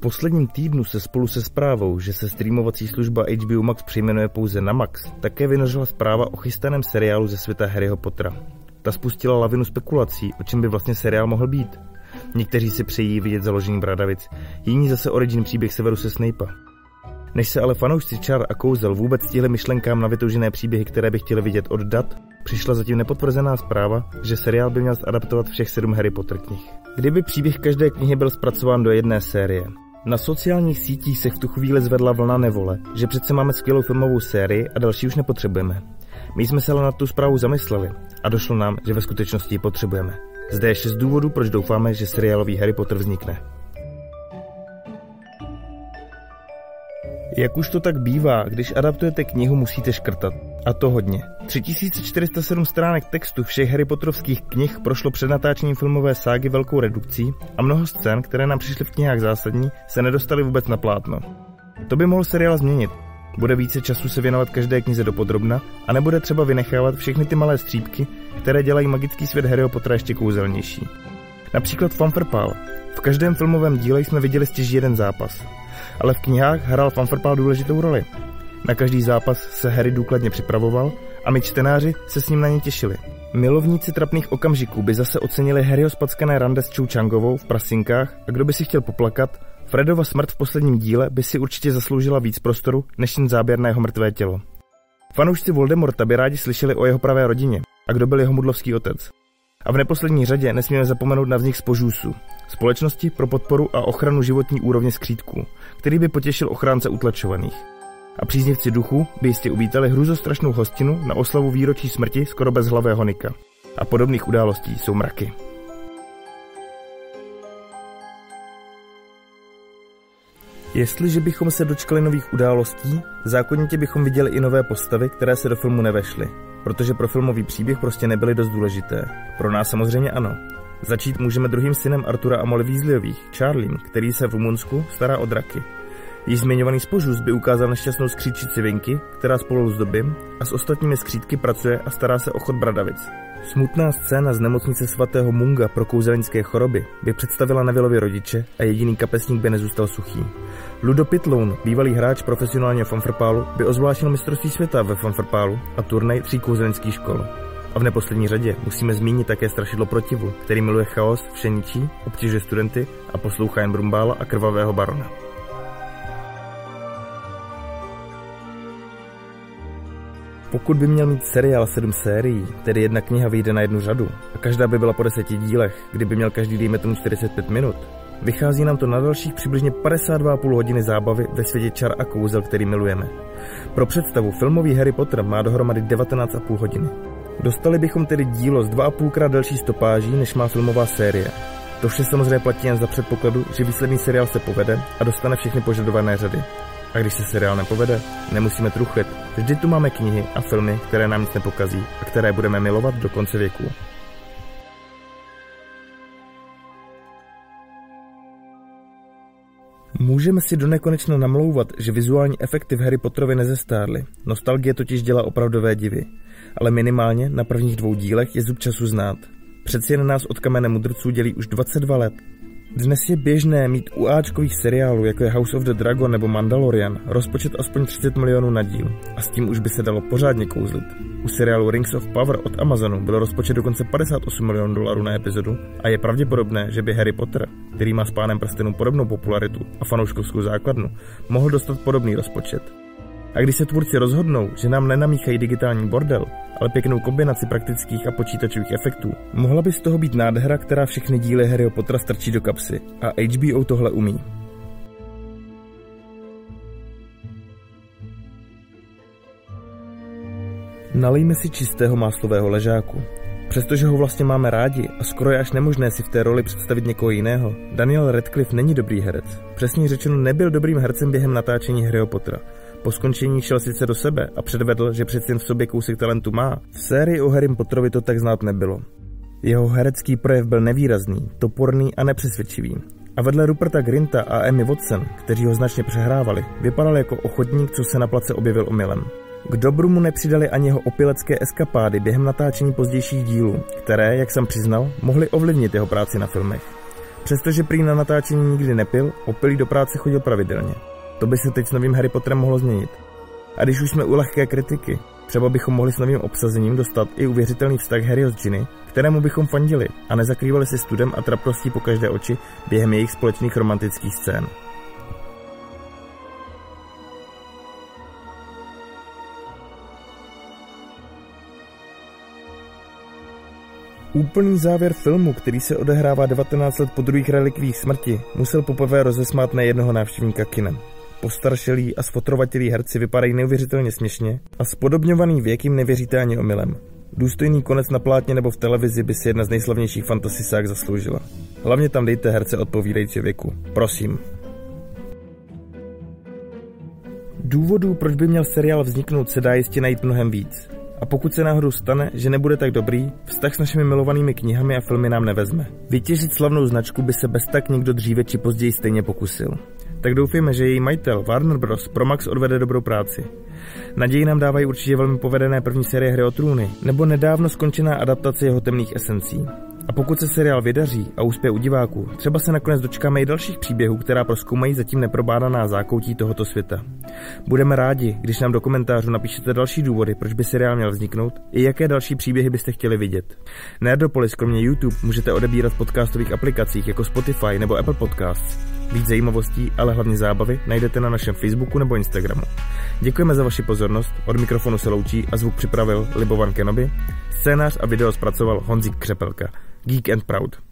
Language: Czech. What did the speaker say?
posledním týdnu se spolu se zprávou, že se streamovací služba HBO Max přejmenuje pouze na Max, také vynořila zpráva o chystaném seriálu ze světa Harryho Pottera. Ta spustila lavinu spekulací, o čem by vlastně seriál mohl být. Někteří si přejí vidět založení Bradavic, jiní zase origin příběh Severu se Snape. Než se ale fanoušci čar a kouzel vůbec stihli myšlenkám na vytoužené příběhy, které by chtěli vidět od dat, přišla zatím nepotvrzená zpráva, že seriál by měl adaptovat všech sedm Harry Potter knih. Kdyby příběh každé knihy byl zpracován do jedné série, na sociálních sítích se v tu chvíli zvedla vlna nevole, že přece máme skvělou filmovou sérii a další už nepotřebujeme. My jsme se ale na tu zprávu zamysleli a došlo nám, že ve skutečnosti ji potřebujeme. Zde je šest důvodů, proč doufáme, že seriálový Harry Potter vznikne. Jak už to tak bývá, když adaptujete knihu, musíte škrtat. A to hodně. 3407 stránek textu všech Harry Potterovských knih prošlo před natáčením filmové ságy velkou redukcí a mnoho scén, které nám přišly v knihách zásadní, se nedostaly vůbec na plátno. To by mohl seriál změnit. Bude více času se věnovat každé knize dopodrobna a nebude třeba vynechávat všechny ty malé střípky, které dělají magický svět Harryho Pottera ještě kouzelnější. Například Fanfrpál. V každém filmovém díle jsme viděli stěží jeden zápas. Ale v knihách hrál Fanfrpál důležitou roli. Na každý zápas se Harry důkladně připravoval a my čtenáři se s ním na ně těšili. Milovníci trapných okamžiků by zase ocenili Harryho spackané rande s Chou Changovou v prasinkách a kdo by si chtěl poplakat, Fredova smrt v posledním díle by si určitě zasloužila víc prostoru než jen záběr na jeho mrtvé tělo. Fanoušci Voldemorta by rádi slyšeli o jeho pravé rodině a kdo byl jeho mudlovský otec. A v neposlední řadě nesmíme zapomenout na vznik Spožůsu, společnosti pro podporu a ochranu životní úrovně skřítků, který by potěšil ochránce utlačovaných. A příznivci duchu by jistě uvítali hruzostrašnou hostinu na oslavu výročí smrti skoro bezhlavého Nika. A podobných událostí jsou mraky. Jestliže bychom se dočkali nových událostí, zákonitě bychom viděli i nové postavy, které se do filmu nevešly, protože pro filmový příběh prostě nebyly dost důležité. Pro nás samozřejmě ano. Začít můžeme druhým synem Artura a Molly Weasleyových, Charliem, který se v Rumunsku stará o draky. Již zmiňovaný spožus by ukázal nešťastnou skříčici Vinky, která spolu s Dobím a s ostatními skřítky pracuje a stará se o chod Bradavic. Smutná scéna z nemocnice svatého Munga pro kouzelnické choroby by představila Nevilovi rodiče a jediný kapesník by nezůstal suchý. Ludo Pitloun, bývalý hráč profesionálního fanfrpálu, by ozvlášil mistrovství světa ve fanfrpálu a turnaj tří kouzelnických škol. A v neposlední řadě musíme zmínit také strašidlo protivu, který miluje chaos, všeničí, obtěžuje studenty a poslouchá jen Brumbála a krvavého barona. Pokud by měl mít seriál sedm sérií, tedy jedna kniha vyjde na jednu řadu, a každá by byla po deseti dílech, kdyby měl každý dejme tomu 45 minut, vychází nám to na dalších přibližně 52,5 hodiny zábavy ve světě čar a kouzel, který milujeme. Pro představu, filmový Harry Potter má dohromady 19,5 hodiny. Dostali bychom tedy dílo z 2,5 krát delší stopáží, než má filmová série. To vše samozřejmě platí jen za předpokladu, že výsledný seriál se povede a dostane všechny požadované řady. A když se seriál nepovede, nemusíme truchlit. Vždy tu máme knihy a filmy, které nám nic nepokazí a které budeme milovat do konce věku. Můžeme si do nekonečna namlouvat, že vizuální efekty v Harry Potterovi nezestárly. Nostalgie totiž dělá opravdové divy. Ale minimálně na prvních dvou dílech je zub času znát. Přeci jen nás od kamene mudrců dělí už 22 let dnes je běžné mít u Ačkových seriálů, jako je House of the Dragon nebo Mandalorian, rozpočet aspoň 30 milionů na díl. A s tím už by se dalo pořádně kouzlit. U seriálu Rings of Power od Amazonu byl rozpočet dokonce 58 milionů dolarů na epizodu a je pravděpodobné, že by Harry Potter, který má s pánem prstenů podobnou popularitu a fanouškovskou základnu, mohl dostat podobný rozpočet. A když se tvůrci rozhodnou, že nám nenamíchají digitální bordel, ale pěknou kombinaci praktických a počítačových efektů, mohla by z toho být nádhera, která všechny díly Harryho Pottera strčí do kapsy. A HBO tohle umí. Nalejme si čistého máslového ležáku. Přestože ho vlastně máme rádi a skoro je až nemožné si v té roli představit někoho jiného, Daniel Radcliffe není dobrý herec. Přesně řečeno nebyl dobrým hercem během natáčení Harryho Pottera. Po skončení šel sice do sebe a předvedl, že přeci jen v sobě kousek talentu má. V sérii o Harrym Potterovi to tak znát nebylo. Jeho herecký projev byl nevýrazný, toporný a nepřesvědčivý. A vedle Ruperta Grinta a Emmy Watson, kteří ho značně přehrávali, vypadal jako ochotník, co se na place objevil omylem. K dobru mu nepřidali ani jeho opilecké eskapády během natáčení pozdějších dílů, které, jak jsem přiznal, mohly ovlivnit jeho práci na filmech. Přestože prý na natáčení nikdy nepil, opilý do práce chodil pravidelně. To by se teď s novým Harry Potterem mohlo změnit. A když už jsme u lehké kritiky, třeba bychom mohli s novým obsazením dostat i uvěřitelný vztah Harryho s Ginny, kterému bychom fandili a nezakrývali si studem a trapností po každé oči během jejich společných romantických scén. Úplný závěr filmu, který se odehrává 19 let po druhých relikvích smrti, musel poprvé rozesmát nejednoho návštěvníka kinem. Postaršelí a sfotrovatělí herci vypadají neuvěřitelně směšně a spodobňovaný věk jim nevěříte ani omylem. Důstojný konec na plátně nebo v televizi by si jedna z nejslavnějších fantasisák zasloužila. Hlavně tam dejte herce odpovídající věku. Prosím. Důvodů, proč by měl seriál vzniknout, se dá jistě najít mnohem víc. A pokud se náhodou stane, že nebude tak dobrý, vztah s našimi milovanými knihami a filmy nám nevezme. Vytěžit slavnou značku by se bez tak nikdo dříve či později stejně pokusil. Tak doufejme, že její majitel Warner Bros. pro Max odvede dobrou práci. Naději nám dávají určitě velmi povedené první série Hry o trůny, nebo nedávno skončená adaptace jeho temných esencí. A pokud se seriál vydaří a úspěje u diváků, třeba se nakonec dočkáme i dalších příběhů, která proskoumají zatím neprobádaná zákoutí tohoto světa. Budeme rádi, když nám do komentářů napíšete další důvody, proč by seriál měl vzniknout, i jaké další příběhy byste chtěli vidět. Nerdopolis kromě YouTube můžete odebírat v podcastových aplikacích jako Spotify nebo Apple Podcasts. Víc zajímavostí, ale hlavně zábavy najdete na našem Facebooku nebo Instagramu. Děkujeme za vaši pozornost, od mikrofonu se loučí a zvuk připravil Libovan Kenobi, scénář a video zpracoval Honzik Křepelka. Geek and Proud.